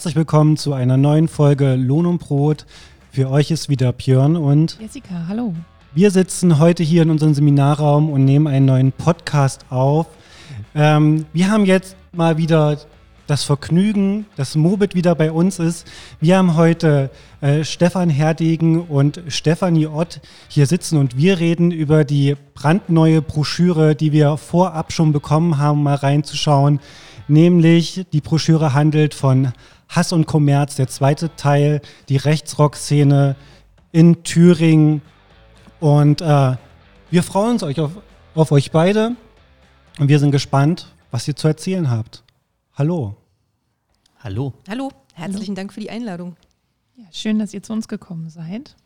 Herzlich willkommen zu einer neuen Folge Lohn und Brot. Für euch ist wieder Björn und Jessica, hallo. Wir sitzen heute hier in unserem Seminarraum und nehmen einen neuen Podcast auf. Ähm, wir haben jetzt mal wieder das Vergnügen, dass Mobit wieder bei uns ist. Wir haben heute äh, Stefan Herdegen und Stefanie Ott hier sitzen und wir reden über die brandneue Broschüre, die wir vorab schon bekommen haben, mal reinzuschauen. Nämlich die Broschüre handelt von Hass und Kommerz, der zweite Teil, die Rechtsrock-Szene in Thüringen. Und äh, wir freuen uns euch auf, auf euch beide und wir sind gespannt, was ihr zu erzählen habt. Hallo. Hallo. Hallo, herzlichen Dank für die Einladung. Ja, schön, dass ihr zu uns gekommen seid.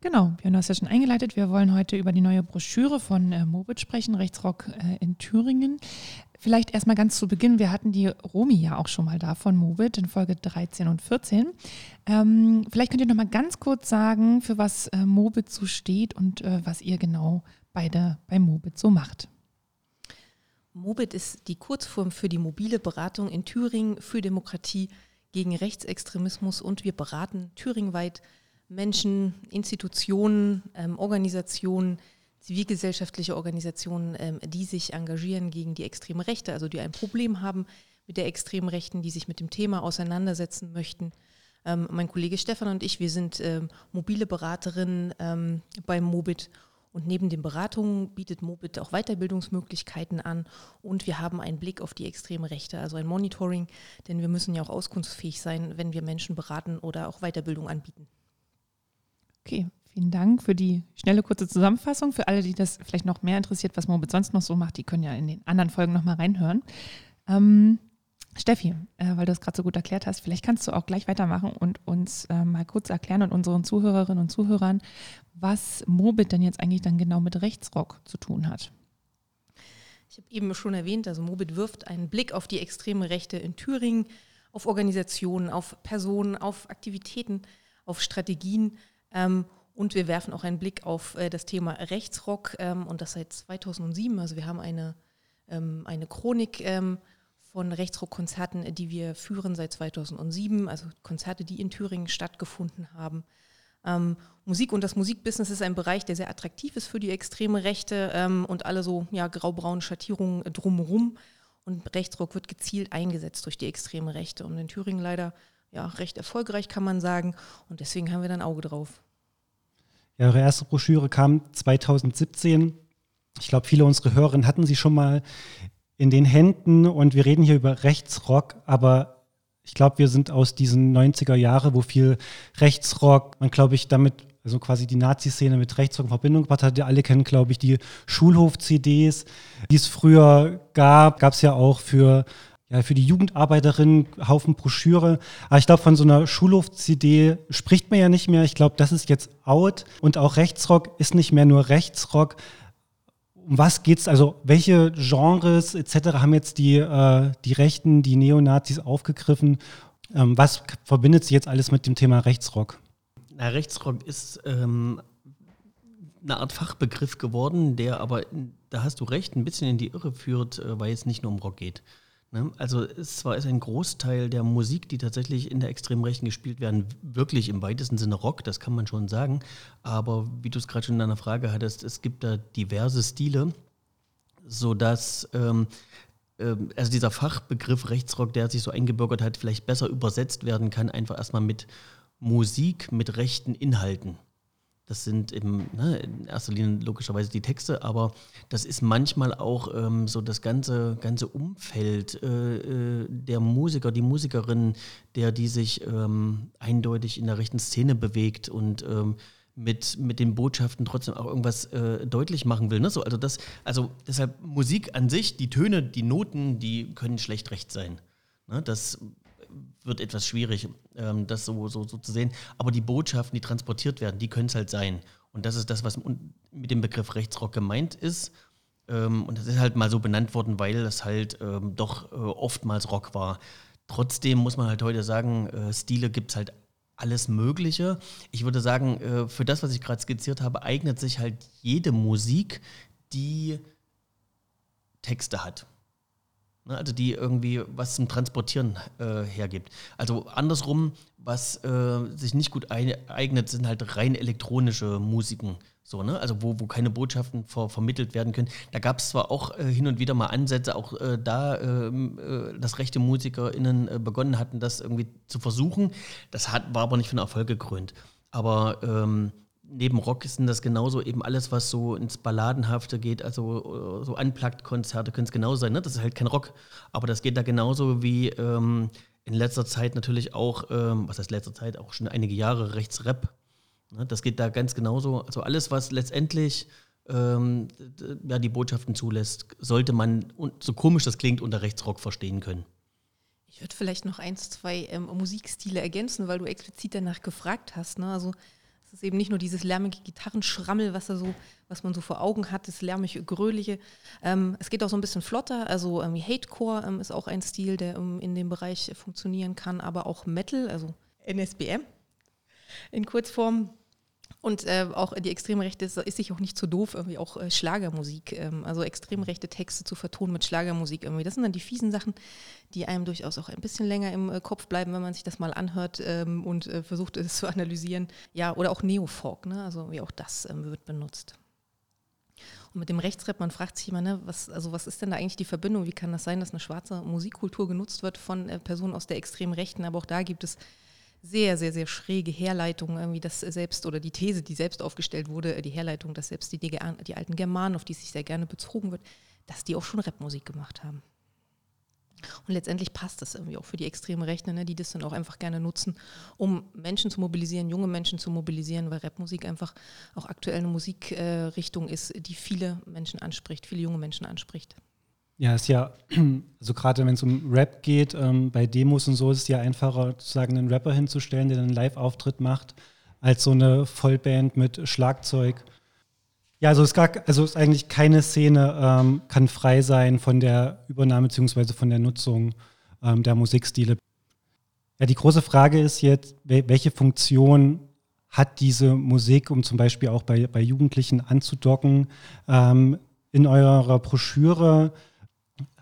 Genau, Björn, du hast ja schon eingeleitet. Wir wollen heute über die neue Broschüre von äh, Mobit sprechen, Rechtsrock äh, in Thüringen. Vielleicht erstmal ganz zu Beginn, wir hatten die Romi ja auch schon mal da von Mobit in Folge 13 und 14. Ähm, vielleicht könnt ihr noch mal ganz kurz sagen, für was äh, Mobit so steht und äh, was ihr genau beide bei Mobit so macht. Mobit ist die Kurzform für die mobile Beratung in Thüringen für Demokratie gegen Rechtsextremismus und wir beraten thüringweit Menschen, Institutionen, ähm, Organisationen, zivilgesellschaftliche Organisationen, ähm, die sich engagieren gegen die extreme Rechte, also die ein Problem haben mit der extremen Rechten, die sich mit dem Thema auseinandersetzen möchten. Ähm, mein Kollege Stefan und ich, wir sind ähm, mobile Beraterinnen beim Mobit und neben den Beratungen bietet Mobit auch Weiterbildungsmöglichkeiten an und wir haben einen Blick auf die extreme Rechte, also ein Monitoring, denn wir müssen ja auch auskunftsfähig sein, wenn wir Menschen beraten oder auch Weiterbildung anbieten. Okay, vielen Dank für die schnelle, kurze Zusammenfassung. Für alle, die das vielleicht noch mehr interessiert, was Mobit sonst noch so macht, die können ja in den anderen Folgen nochmal reinhören. Ähm, Steffi, äh, weil du es gerade so gut erklärt hast, vielleicht kannst du auch gleich weitermachen und uns äh, mal kurz erklären und unseren Zuhörerinnen und Zuhörern, was Mobit denn jetzt eigentlich dann genau mit Rechtsrock zu tun hat. Ich habe eben schon erwähnt, also Mobit wirft einen Blick auf die extreme Rechte in Thüringen, auf Organisationen, auf Personen, auf Aktivitäten, auf Strategien. Ähm, und wir werfen auch einen Blick auf äh, das Thema Rechtsrock ähm, und das seit 2007. Also wir haben eine, ähm, eine Chronik ähm, von Rechtsrock-Konzerten, die wir führen seit 2007, also Konzerte, die in Thüringen stattgefunden haben. Ähm, Musik und das Musikbusiness ist ein Bereich, der sehr attraktiv ist für die extreme Rechte ähm, und alle so ja, graubraunen Schattierungen drumherum. Und Rechtsrock wird gezielt eingesetzt durch die extreme Rechte. Und in Thüringen leider ja, recht erfolgreich, kann man sagen. Und deswegen haben wir da ein Auge drauf. Eure erste Broschüre kam 2017. Ich glaube, viele unserer Hörerinnen hatten sie schon mal in den Händen und wir reden hier über Rechtsrock, aber ich glaube, wir sind aus diesen 90er Jahre, wo viel Rechtsrock, man glaube ich damit, also quasi die Nazi-Szene mit Rechtsrock in Verbindung gebracht hat. Alle kennen, glaube ich, die Schulhof-CDs, die es früher gab. Gab es ja auch für ja, für die Jugendarbeiterinnen Haufen Broschüre. Aber ich glaube, von so einer Schulhof-CD spricht man ja nicht mehr. Ich glaube, das ist jetzt out. Und auch Rechtsrock ist nicht mehr nur Rechtsrock. Um was geht's? Also, welche Genres etc. haben jetzt die, äh, die Rechten, die Neonazis aufgegriffen? Ähm, was verbindet sie jetzt alles mit dem Thema Rechtsrock? Na, Rechtsrock ist ähm, eine Art Fachbegriff geworden, der aber, da hast du recht, ein bisschen in die Irre führt, äh, weil es nicht nur um Rock geht. Ne? Also zwar ist ein Großteil der Musik, die tatsächlich in der extremen Rechten gespielt werden, wirklich im weitesten Sinne Rock, das kann man schon sagen. Aber wie du es gerade schon in deiner Frage hattest, es gibt da diverse Stile, sodass ähm, ähm, also dieser Fachbegriff Rechtsrock, der sich so eingebürgert hat, vielleicht besser übersetzt werden kann, einfach erstmal mit Musik mit rechten Inhalten. Das sind im, ne, in erster Linie logischerweise die Texte, aber das ist manchmal auch ähm, so das ganze, ganze Umfeld äh, äh, der Musiker, die Musikerin, der die sich ähm, eindeutig in der rechten Szene bewegt und ähm, mit, mit den Botschaften trotzdem auch irgendwas äh, deutlich machen will. Ne? So, also, das, also deshalb Musik an sich, die Töne, die Noten, die können schlecht recht sein. Ne? Das wird etwas schwierig, ähm, das so, so, so zu sehen. Aber die Botschaften, die transportiert werden, die können es halt sein. Und das ist das, was mit dem Begriff Rechtsrock gemeint ist. Ähm, und das ist halt mal so benannt worden, weil das halt ähm, doch äh, oftmals Rock war. Trotzdem muss man halt heute sagen, äh, Stile gibt es halt alles Mögliche. Ich würde sagen, äh, für das, was ich gerade skizziert habe, eignet sich halt jede Musik, die Texte hat. Ne? Also die irgendwie was zum Transportieren äh, hergibt. Also andersrum, was äh, sich nicht gut eignet, sind halt rein elektronische Musiken. So, ne? Also wo, wo keine Botschaften ver vermittelt werden können. Da gab es zwar auch äh, hin und wieder mal Ansätze, auch äh, da, ähm, äh, dass rechte MusikerInnen äh, begonnen hatten, das irgendwie zu versuchen. Das hat, war aber nicht von Erfolg gekrönt. Aber ähm, neben Rock ist das genauso eben alles, was so ins Balladenhafte geht, also äh, so Unplugged-Konzerte können es genauso sein. Ne? Das ist halt kein Rock, aber das geht da genauso wie ähm, in letzter Zeit natürlich auch, ähm, was heißt letzter Zeit, auch schon einige Jahre Rechtsrap. Ne? Das geht da ganz genauso. Also alles, was letztendlich ähm, ja, die Botschaften zulässt, sollte man, so komisch das klingt, unter Rechtsrock verstehen können. Ich würde vielleicht noch eins, zwei ähm, Musikstile ergänzen, weil du explizit danach gefragt hast. Ne? Also es ist eben nicht nur dieses lärmige Gitarrenschrammel, was, so, was man so vor Augen hat, das lärmige, gröhliche. Ähm, es geht auch so ein bisschen flotter. Also ähm, Hatecore ähm, ist auch ein Stil, der ähm, in dem Bereich funktionieren kann, aber auch Metal, also NSBM in Kurzform. Und äh, auch die extreme Rechte ist, sich auch nicht so doof, irgendwie auch äh, Schlagermusik, ähm, also extrem rechte Texte zu vertonen mit Schlagermusik irgendwie. Das sind dann die fiesen Sachen, die einem durchaus auch ein bisschen länger im äh, Kopf bleiben, wenn man sich das mal anhört ähm, und äh, versucht es zu analysieren. Ja, oder auch Neofolk, ne? also wie auch das ähm, wird benutzt. Und mit dem Rechtsrap, man fragt sich immer, ne, was, also was ist denn da eigentlich die Verbindung? Wie kann das sein, dass eine schwarze Musikkultur genutzt wird von äh, Personen aus der extremen Rechten? Aber auch da gibt es sehr, sehr, sehr schräge Herleitung, irgendwie das selbst oder die These, die selbst aufgestellt wurde, äh, die Herleitung, dass selbst die, die, die alten Germanen, auf die sich sehr gerne bezogen wird, dass die auch schon Rapmusik gemacht haben. Und letztendlich passt das irgendwie auch für die extreme Rechte, ne, die das dann auch einfach gerne nutzen, um Menschen zu mobilisieren, junge Menschen zu mobilisieren, weil Rapmusik einfach auch aktuell eine Musikrichtung äh, ist, die viele Menschen anspricht, viele junge Menschen anspricht. Ja, ist ja, also gerade wenn es um Rap geht, ähm, bei Demos und so ist es ja einfacher, sozusagen einen Rapper hinzustellen, der einen Live-Auftritt macht, als so eine Vollband mit Schlagzeug. Ja, also es gar, also ist eigentlich keine Szene ähm, kann frei sein von der Übernahme bzw. von der Nutzung ähm, der Musikstile. Ja, die große Frage ist jetzt, welche Funktion hat diese Musik, um zum Beispiel auch bei, bei Jugendlichen anzudocken? Ähm, in eurer Broschüre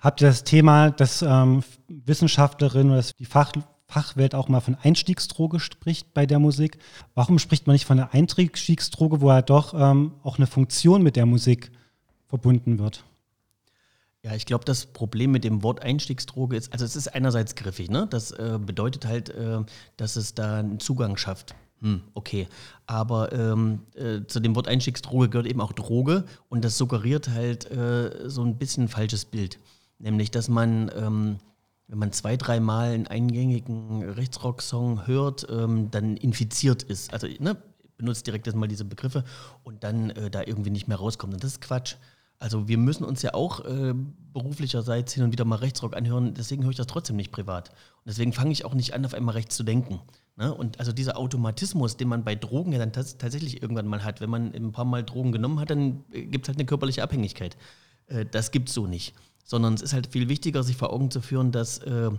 habt ihr das Thema, dass ähm, Wissenschaftlerinnen oder die Fach, Fachwelt auch mal von Einstiegsdroge spricht bei der Musik. Warum spricht man nicht von einer Einstiegsdroge, wo ja doch ähm, auch eine Funktion mit der Musik verbunden wird? Ja, ich glaube, das Problem mit dem Wort Einstiegsdroge ist, also es ist einerseits griffig, ne? Das äh, bedeutet halt, äh, dass es da einen Zugang schafft. Hm, okay. Aber ähm, äh, zu dem Wort Einstiegsdroge gehört eben auch Droge und das suggeriert halt äh, so ein bisschen ein falsches Bild. Nämlich, dass man, ähm, wenn man zwei, dreimal einen eingängigen Rechtsrock-Song hört, ähm, dann infiziert ist. Also ne, benutzt direkt erstmal diese Begriffe und dann äh, da irgendwie nicht mehr rauskommt. Und das ist Quatsch. Also wir müssen uns ja auch äh, beruflicherseits hin und wieder mal Rechtsrock anhören, deswegen höre ich das trotzdem nicht privat. Und deswegen fange ich auch nicht an, auf einmal rechts zu denken. Ne? Und also dieser Automatismus, den man bei Drogen ja dann tatsächlich irgendwann mal hat, wenn man ein paar Mal Drogen genommen hat, dann äh, gibt es halt eine körperliche Abhängigkeit. Äh, das gibt es so nicht. Sondern es ist halt viel wichtiger, sich vor Augen zu führen, dass äh,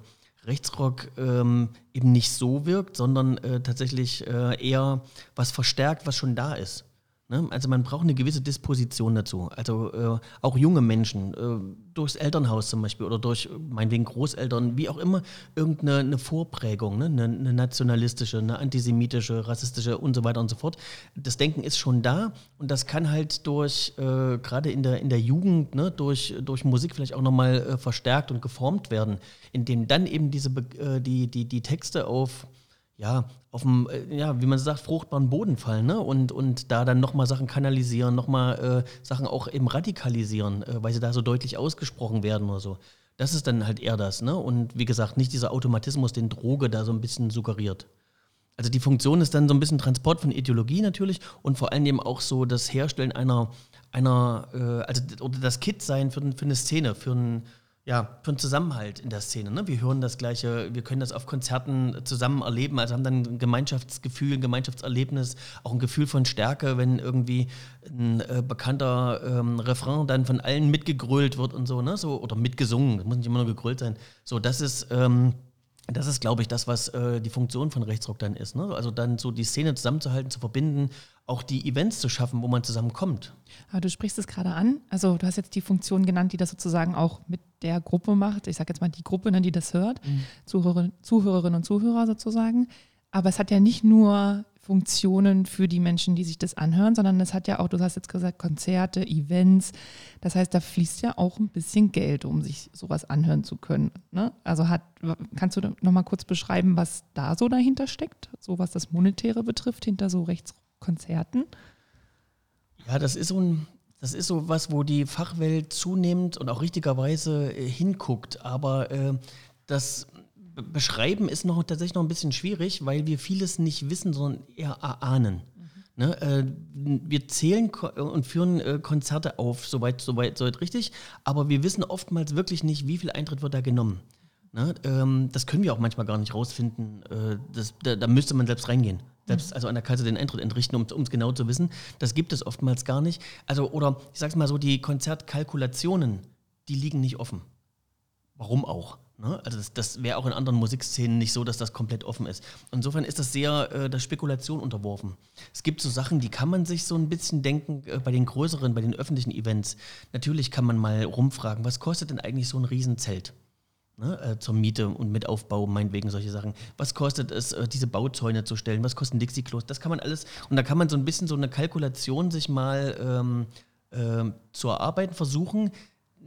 Rechtsrock ähm, eben nicht so wirkt, sondern äh, tatsächlich äh, eher was verstärkt, was schon da ist. Ne? Also man braucht eine gewisse Disposition dazu. Also äh, auch junge Menschen, äh, durchs Elternhaus zum Beispiel oder durch meinetwegen Großeltern, wie auch immer, irgendeine eine Vorprägung, ne? eine, eine, nationalistische, eine antisemitische, rassistische und so weiter und so fort. Das Denken ist schon da und das kann halt durch, äh, gerade in der, in der Jugend, ne? durch, durch Musik vielleicht auch nochmal äh, verstärkt und geformt werden, indem dann eben diese, äh, die, die, die Texte auf ja, auf dem, äh, ja, wie man sagt, fruchtbaren Boden fallen, ne? Und, und da dann nochmal Sachen kanalisieren, nochmal äh, Sachen auch eben radikalisieren, äh, weil sie da so deutlich ausgesprochen werden oder so. Das ist dann halt eher das, ne? Und wie gesagt, nicht dieser Automatismus, den Droge da so ein bisschen suggeriert. Also die Funktion ist dann so ein bisschen Transport von Ideologie natürlich und vor allem eben auch so das Herstellen einer, einer äh, also oder das Kit-Sein für, für eine Szene, für ein ja, für einen Zusammenhalt in der Szene. Ne? Wir hören das Gleiche, wir können das auf Konzerten zusammen erleben, also haben dann ein Gemeinschaftsgefühl, ein Gemeinschaftserlebnis, auch ein Gefühl von Stärke, wenn irgendwie ein äh, bekannter ähm, Refrain dann von allen mitgegrölt wird und so, ne? so oder mitgesungen, das muss nicht immer nur gegrölt sein. So, das ist, ähm, Das ist, glaube ich, das, was äh, die Funktion von Rechtsrock dann ist. Ne? Also dann so die Szene zusammenzuhalten, zu verbinden, auch die Events zu schaffen, wo man zusammenkommt. Aber du sprichst es gerade an. Also du hast jetzt die Funktion genannt, die das sozusagen auch mit der Gruppe macht. Ich sage jetzt mal die Gruppe, ne, die das hört, mhm. Zuhörer, Zuhörerinnen und Zuhörer sozusagen. Aber es hat ja nicht nur Funktionen für die Menschen, die sich das anhören, sondern es hat ja auch, du hast jetzt gesagt, Konzerte, Events. Das heißt, da fließt ja auch ein bisschen Geld, um sich sowas anhören zu können. Ne? Also hat, kannst du noch mal kurz beschreiben, was da so dahinter steckt, so was das Monetäre betrifft, hinter so Rechtskonzerten? Ja, das ist so ein, das ist so was, wo die Fachwelt zunehmend und auch richtigerweise äh, hinguckt. Aber äh, das beschreiben ist noch tatsächlich noch ein bisschen schwierig, weil wir vieles nicht wissen, sondern eher erahnen. Mhm. Ne, äh, wir zählen und führen äh, Konzerte auf, soweit, soweit, soweit richtig, aber wir wissen oftmals wirklich nicht, wie viel Eintritt wird da genommen. Ne, ähm, das können wir auch manchmal gar nicht rausfinden. Äh, das, da, da, müsste man selbst reingehen. Selbst mhm. also an der Kasse den Eintritt entrichten, um es genau zu wissen. Das gibt es oftmals gar nicht. Also, oder ich sag's mal so, die Konzertkalkulationen, die liegen nicht offen. Warum auch? Ne? Also das, das wäre auch in anderen Musikszenen nicht so, dass das komplett offen ist. Insofern ist das sehr äh, der Spekulation unterworfen. Es gibt so Sachen, die kann man sich so ein bisschen denken äh, bei den größeren, bei den öffentlichen Events. Natürlich kann man mal rumfragen, was kostet denn eigentlich so ein Riesenzelt? Ne, äh, zur Miete und mit Aufbau, meinetwegen solche Sachen. Was kostet es, äh, diese Bauzäune zu stellen? Was kosten Dixie-Klos? Das kann man alles, und da kann man so ein bisschen so eine Kalkulation sich mal ähm, äh, zu erarbeiten versuchen,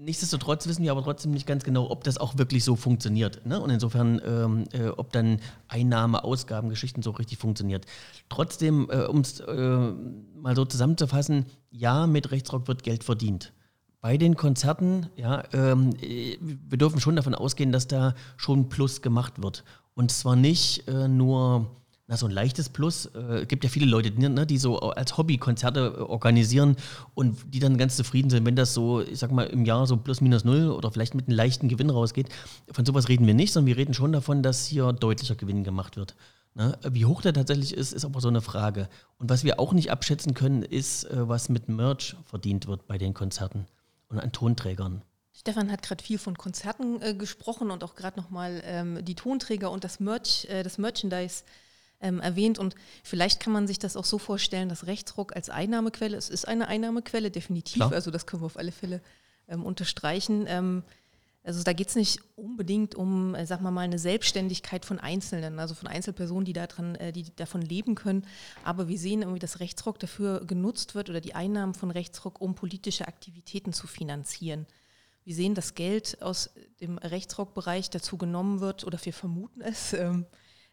Nichtsdestotrotz wissen wir aber trotzdem nicht ganz genau, ob das auch wirklich so funktioniert. Ne? Und insofern, ähm, äh, ob dann Einnahme, Ausgaben, Geschichten so richtig funktioniert. Trotzdem, äh, um es äh, mal so zusammenzufassen, ja, mit Rechtsrock wird Geld verdient. Bei den Konzerten, ja, ähm, wir dürfen schon davon ausgehen, dass da schon Plus gemacht wird. Und zwar nicht äh, nur na, so ein leichtes Plus. Es äh, gibt ja viele Leute, ne, die so als Hobby Konzerte äh, organisieren und die dann ganz zufrieden sind, wenn das so, ich sag mal, im Jahr so plus minus null oder vielleicht mit einem leichten Gewinn rausgeht. Von sowas reden wir nicht, sondern wir reden schon davon, dass hier deutlicher Gewinn gemacht wird. Ne? Wie hoch der tatsächlich ist, ist aber so eine Frage. Und was wir auch nicht abschätzen können, ist, äh, was mit Merch verdient wird bei den Konzerten und an Tonträgern. Stefan hat gerade viel von Konzerten äh, gesprochen und auch gerade nochmal ähm, die Tonträger und das Merch, äh, das Merchandise ähm, erwähnt. Und vielleicht kann man sich das auch so vorstellen, dass Rechtsruck als Einnahmequelle, es ist eine Einnahmequelle, definitiv, Klar. also das können wir auf alle Fälle ähm, unterstreichen. Ähm, also da geht es nicht unbedingt um, äh, sagen wir mal, eine Selbstständigkeit von Einzelnen, also von Einzelpersonen, die, daran, äh, die davon leben können. Aber wir sehen irgendwie, dass Rechtsrock dafür genutzt wird oder die Einnahmen von Rechtsrock, um politische Aktivitäten zu finanzieren. Wir sehen, dass Geld aus dem Rechtsrockbereich dazu genommen wird, oder wir vermuten es, ähm,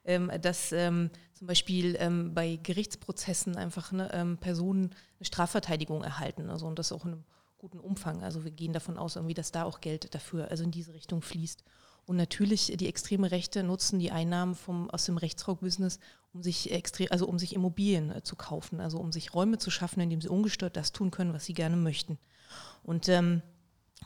ähm, dass ähm, zum Beispiel ähm, bei Gerichtsprozessen einfach ne, ähm, Personen eine Strafverteidigung erhalten. Also und das auch in einem guten Umfang. Also wir gehen davon aus, irgendwie, dass da auch Geld dafür, also in diese Richtung fließt. Und natürlich die extreme Rechte nutzen die Einnahmen vom, aus dem Rechtsrock-Business, um sich extrem, also um sich Immobilien äh, zu kaufen, also um sich Räume zu schaffen, indem sie ungestört das tun können, was sie gerne möchten. Und ähm,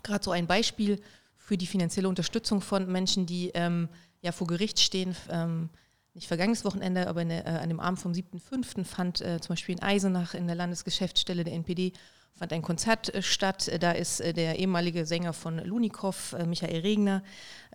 gerade so ein Beispiel für die finanzielle Unterstützung von Menschen, die ähm, ja vor Gericht stehen, ähm, nicht vergangenes Wochenende, aber der, äh, an dem Abend vom 7.5. fand äh, zum Beispiel in Eisenach in der Landesgeschäftsstelle der NPD fand ein Konzert äh, statt. Da ist äh, der ehemalige Sänger von Lunikov, äh, Michael Regner,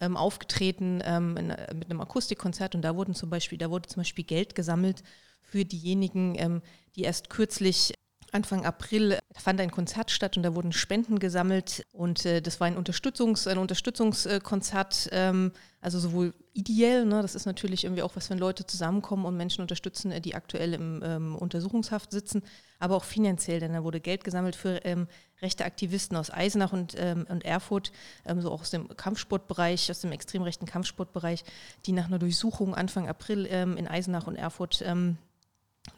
ähm, aufgetreten ähm, äh, mit einem Akustikkonzert und da wurden zum Beispiel, da wurde zum Beispiel Geld gesammelt für diejenigen, ähm, die erst kürzlich Anfang April fand ein Konzert statt und da wurden Spenden gesammelt und äh, das war ein, Unterstützungs-, ein Unterstützungskonzert, ähm, also sowohl ideell, ne, das ist natürlich irgendwie auch was, wenn Leute zusammenkommen und Menschen unterstützen, äh, die aktuell im ähm, Untersuchungshaft sitzen, aber auch finanziell, denn da wurde Geld gesammelt für ähm, rechte Aktivisten aus Eisenach und, ähm, und Erfurt, ähm, so auch aus dem Kampfsportbereich, aus dem extrem rechten Kampfsportbereich, die nach einer Durchsuchung Anfang April ähm, in Eisenach und Erfurt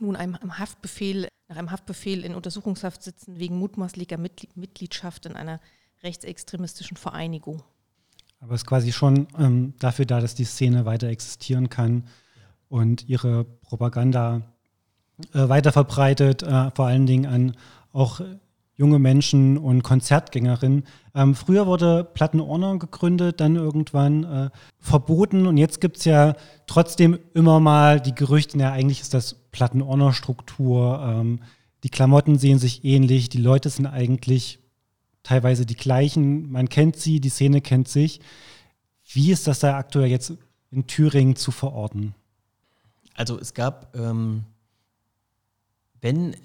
nun einem Haftbefehl, nach einem Haftbefehl in Untersuchungshaft sitzen wegen mutmaßlicher Mitgliedschaft in einer rechtsextremistischen Vereinigung. Aber es ist quasi schon ähm, dafür da, dass die Szene weiter existieren kann und ihre Propaganda äh, weiter verbreitet, äh, vor allen Dingen an auch junge Menschen und Konzertgängerinnen. Ähm, früher wurde Plattenordner gegründet, dann irgendwann äh, verboten und jetzt gibt es ja trotzdem immer mal die Gerüchte, ja eigentlich ist das Plattenordner-Struktur, ähm, die Klamotten sehen sich ähnlich, die Leute sind eigentlich teilweise die gleichen, man kennt sie, die Szene kennt sich. Wie ist das da aktuell jetzt in Thüringen zu verorten? Also es gab, ähm, wenn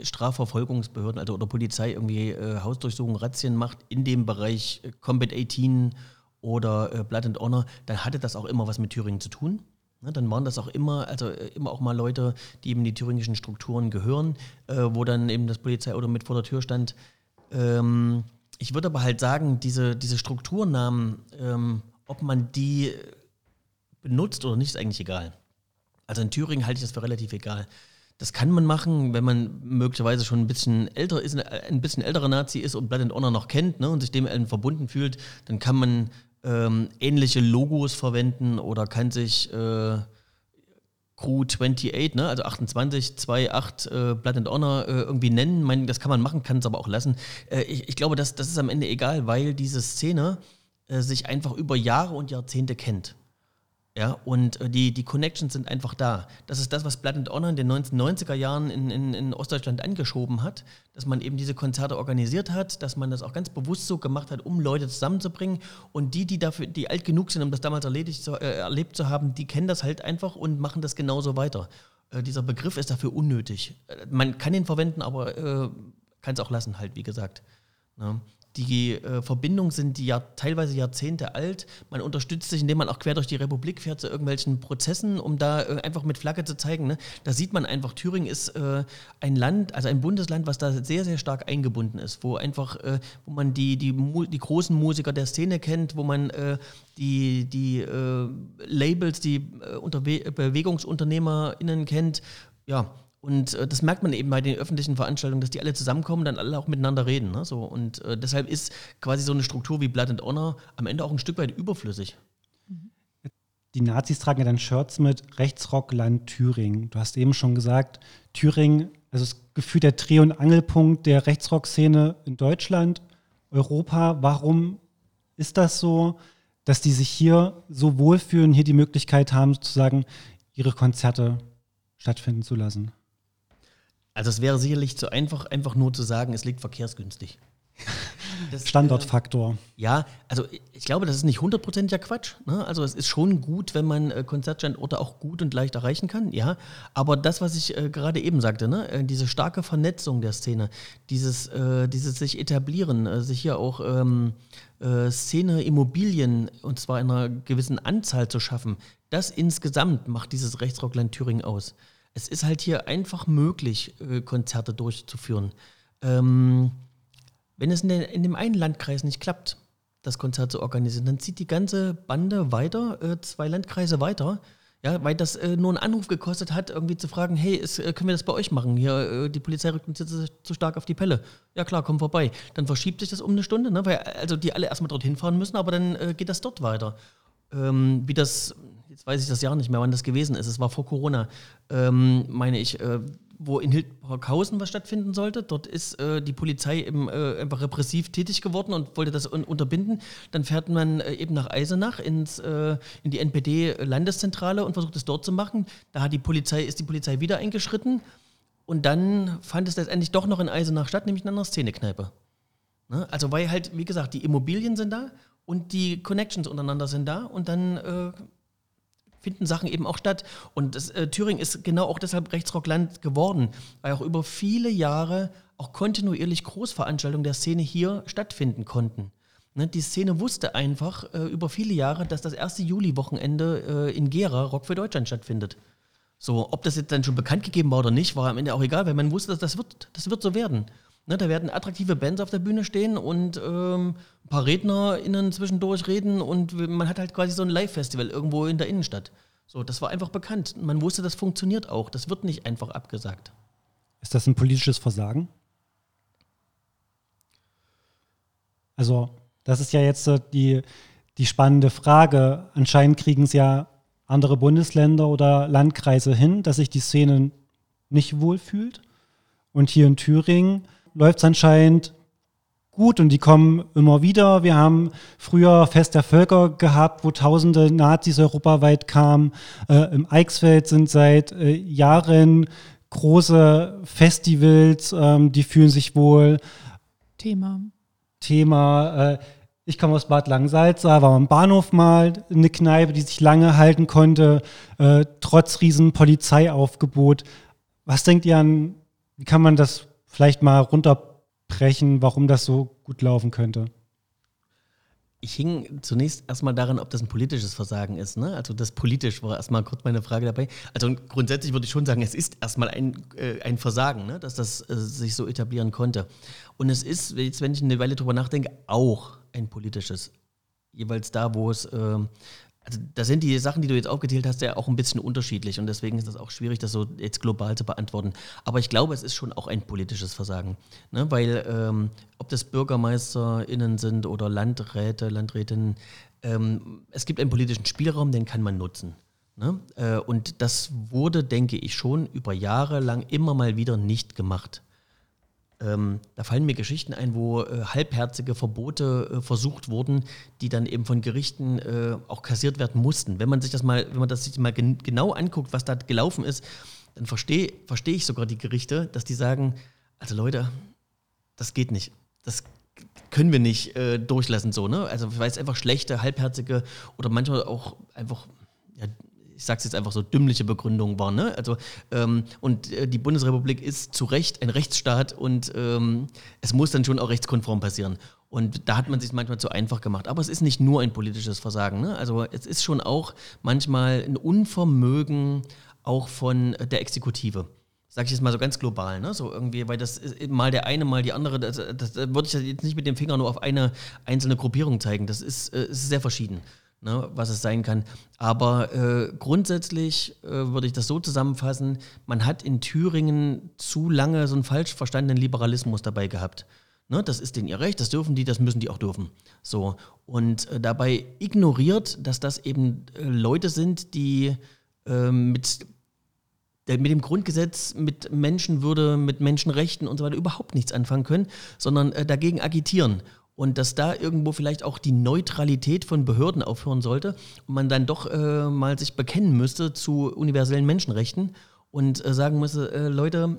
Strafverfolgungsbehörden also oder Polizei irgendwie äh, Hausdurchsuchungen, Razzien macht in dem Bereich äh, Combat 18 oder äh, Blood and Honor, dann hatte das auch immer was mit Thüringen zu tun. Ne, dann waren das auch immer, also äh, immer auch mal Leute, die eben die thüringischen Strukturen gehören, äh, wo dann eben das Polizeiauto mit vor der Tür stand. Ähm, ich würde aber halt sagen, diese, diese Strukturnamen, ähm, ob man die benutzt oder nicht, ist eigentlich egal. Also in Thüringen halte ich das für relativ egal. Das kann man machen, wenn man möglicherweise schon ein bisschen älter ist, ein bisschen älterer Nazi ist und Blood and Honor noch kennt ne, und sich dem verbunden fühlt, dann kann man ähm, ähnliche Logos verwenden oder kann sich äh, Crew 28, ne, also 28, 28 äh, Blood and Honor äh, irgendwie nennen. Mein, das kann man machen, kann es aber auch lassen. Äh, ich, ich, glaube, das, das ist am Ende egal, weil diese Szene äh, sich einfach über Jahre und Jahrzehnte kennt. Ja, und äh, die, die Connections sind einfach da. Das ist das, was Blood and Honor in den 1990er Jahren in, in, in Ostdeutschland angeschoben hat, dass man eben diese Konzerte organisiert hat, dass man das auch ganz bewusst so gemacht hat, um Leute zusammenzubringen. Und die, die dafür, die alt genug sind, um das damals erledigt zu, äh, erlebt zu haben, die kennen das halt einfach und machen das genauso weiter. Äh, dieser Begriff ist dafür unnötig. Äh, man kann ihn verwenden, aber äh, kann es auch lassen, halt, wie gesagt. Ja. Die äh, Verbindungen sind die ja teilweise Jahrzehnte alt. Man unterstützt sich, indem man auch quer durch die Republik fährt zu irgendwelchen Prozessen, um da äh, einfach mit Flagge zu zeigen. Ne? Da sieht man einfach, Thüringen ist äh, ein Land, also ein Bundesland, was da sehr, sehr stark eingebunden ist, wo einfach, äh, wo man die, die, die großen Musiker der Szene kennt, wo man äh, die, die äh, Labels, die BewegungsunternehmerInnen kennt. Ja, und äh, das merkt man eben bei den öffentlichen Veranstaltungen, dass die alle zusammenkommen, dann alle auch miteinander reden. Ne? So, und äh, deshalb ist quasi so eine Struktur wie Blood and Honor am Ende auch ein Stück weit überflüssig. Die Nazis tragen ja dann Shirts mit Rechtsrock Land Thüringen. Du hast eben schon gesagt, Thüringen, also das Gefühl der Dreh- und Angelpunkt der Rechtsrock-Szene in Deutschland, Europa. Warum ist das so, dass die sich hier so wohlfühlen, hier die Möglichkeit haben, sozusagen ihre Konzerte stattfinden zu lassen? Also es wäre sicherlich zu einfach, einfach nur zu sagen, es liegt verkehrsgünstig. Das, Standortfaktor. Äh, ja, also ich glaube, das ist nicht hundertprozentiger Quatsch. Ne? Also es ist schon gut, wenn man äh, Konzertstandorte auch gut und leicht erreichen kann, ja. Aber das, was ich äh, gerade eben sagte, ne? Äh, diese starke Vernetzung der Szene, dieses, äh, dieses sich etablieren, äh, sich hier auch ähm, Szene Immobilien und zwar in einer gewissen Anzahl zu schaffen, das insgesamt macht dieses Rechtsrockland Thüringen aus es ist halt hier einfach möglich, äh, Konzerte durchzuführen. Ähm, wenn es in, der, in, dem einen Landkreis nicht klappt, das Konzert zu organisieren, dann zieht die ganze Bande weiter, äh, zwei Landkreise weiter. Ja, weil das äh, nur einen Anruf gekostet hat, irgendwie zu fragen, hey, ist, äh, können wir das bei euch machen? Hier, äh, die Polizei rückt uns jetzt zu stark auf die Pelle. Ja klar, komm vorbei. Dann verschiebt sich das um eine Stunde, ne? weil also die alle erstmal dorthin fahren müssen, aber dann äh, geht das dort weiter. Ähm, wie das jetzt weiß ich das Jahr nicht mehr, wann das gewesen ist. Es war vor Corona, ähm, meine ich, äh, wo in Hildburghausen was stattfinden sollte. Dort ist äh, die Polizei eben äh, einfach repressiv tätig geworden und wollte das un unterbinden. Dann fährt man äh, eben nach Eisenach ins, äh, in die NPD-Landeszentrale und versucht es dort zu machen. Da hat die Polizei, ist die Polizei wieder eingeschritten. Und dann fand es letztendlich doch noch in Eisenach statt, nämlich in einer Szenekneipe. Ne? Also weil halt, wie gesagt, die Immobilien sind da und die Connections untereinander sind da und dann äh, finden Sachen eben auch statt. Und das, äh, Thüringen ist genau auch deshalb Rechtsrockland geworden, weil auch über viele Jahre auch kontinuierlich Großveranstaltungen der Szene hier stattfinden konnten. Ne, die Szene wusste einfach äh, über viele Jahre, dass das erste Juli-Wochenende äh, in Gera Rock für Deutschland stattfindet. So, ob das jetzt dann schon bekannt gegeben war oder nicht, war am Ende auch egal, weil man wusste, dass das wird, das wird so werden. Ne, da werden attraktive Bands auf der Bühne stehen und ähm, ein paar RednerInnen zwischendurch reden und man hat halt quasi so ein Live-Festival irgendwo in der Innenstadt. So, das war einfach bekannt. Man wusste, das funktioniert auch. Das wird nicht einfach abgesagt. Ist das ein politisches Versagen? Also, das ist ja jetzt die, die spannende Frage. Anscheinend kriegen es ja andere Bundesländer oder Landkreise hin, dass sich die Szene nicht wohlfühlt. Und hier in Thüringen läuft es anscheinend gut und die kommen immer wieder. Wir haben früher Fest der Völker gehabt, wo tausende Nazis europaweit kamen. Äh, Im Eichsfeld sind seit äh, Jahren große Festivals, ähm, die fühlen sich wohl. Thema. Thema. Äh, ich komme aus Bad Langensalza, da war am Bahnhof mal eine Kneipe, die sich lange halten konnte, äh, trotz riesen Polizeiaufgebot. Was denkt ihr an, wie kann man das vielleicht mal runterbrechen, warum das so gut laufen könnte? Ich hing zunächst erstmal daran, ob das ein politisches Versagen ist. Ne? Also das politisch war erstmal kurz meine Frage dabei. Also grundsätzlich würde ich schon sagen, es ist erstmal ein, äh, ein Versagen, ne? dass das äh, sich so etablieren konnte. Und es ist, jetzt wenn ich eine Weile drüber nachdenke, auch ein politisches. Jeweils da, wo es äh, also da sind die Sachen, die du jetzt aufgezählt hast, ja auch ein bisschen unterschiedlich und deswegen ist das auch schwierig, das so jetzt global zu beantworten. Aber ich glaube, es ist schon auch ein politisches Versagen, ne? weil ähm, ob das BürgermeisterInnen sind oder Landräte, Landrätinnen, ähm, es gibt einen politischen Spielraum, den kann man nutzen. Ne? Äh, und das wurde, denke ich, schon über Jahre lang immer mal wieder nicht gemacht. Ähm, da fallen mir Geschichten ein, wo äh, halbherzige Verbote äh, versucht wurden, die dann eben von Gerichten äh, auch kassiert werden mussten. Wenn man sich das mal, wenn man das sich mal gen genau anguckt, was da gelaufen ist, dann verstehe versteh ich sogar die Gerichte, dass die sagen, also Leute, das geht nicht. Das können wir nicht äh, durchlassen so, ne? Also weil es einfach schlechte, halbherzige oder manchmal auch einfach ja, ich sage es jetzt einfach so, dümmliche Begründung war. Ne? Also, ähm, und äh, die Bundesrepublik ist zu Recht ein Rechtsstaat und ähm, es muss dann schon auch rechtskonform passieren. Und da hat man sich manchmal zu einfach gemacht. Aber es ist nicht nur ein politisches Versagen. Ne? Also es ist schon auch manchmal ein Unvermögen auch von der Exekutive sag ich jetzt mal so ganz global, ne? So irgendwie, weil das ist mal der eine, mal die andere, das, das, das würde ich jetzt nicht mit dem Finger nur auf eine einzelne Gruppierung zeigen. Das ist, äh, ist sehr verschieden ne, was es sein kann. Aber äh, grundsätzlich äh, würde ich das so zusammenfassen, man hat in Thüringen zu lange so einen falsch verstandenen Liberalismus dabei gehabt. Ne, das ist denen ihr Recht, das dürfen die, das müssen die auch dürfen. So. Und äh, dabei ignoriert, dass das eben äh, Leute sind, die ähm, mit mit dem Grundgesetz, mit Menschenwürde, mit Menschenrechten und so weiter überhaupt nichts anfangen können, sondern äh, dagegen agitieren und dass da irgendwo vielleicht auch die Neutralität von Behörden aufhören sollte und man dann doch äh, mal sich bekennen müsste zu universellen Menschenrechten und äh, sagen müsste, äh, Leute,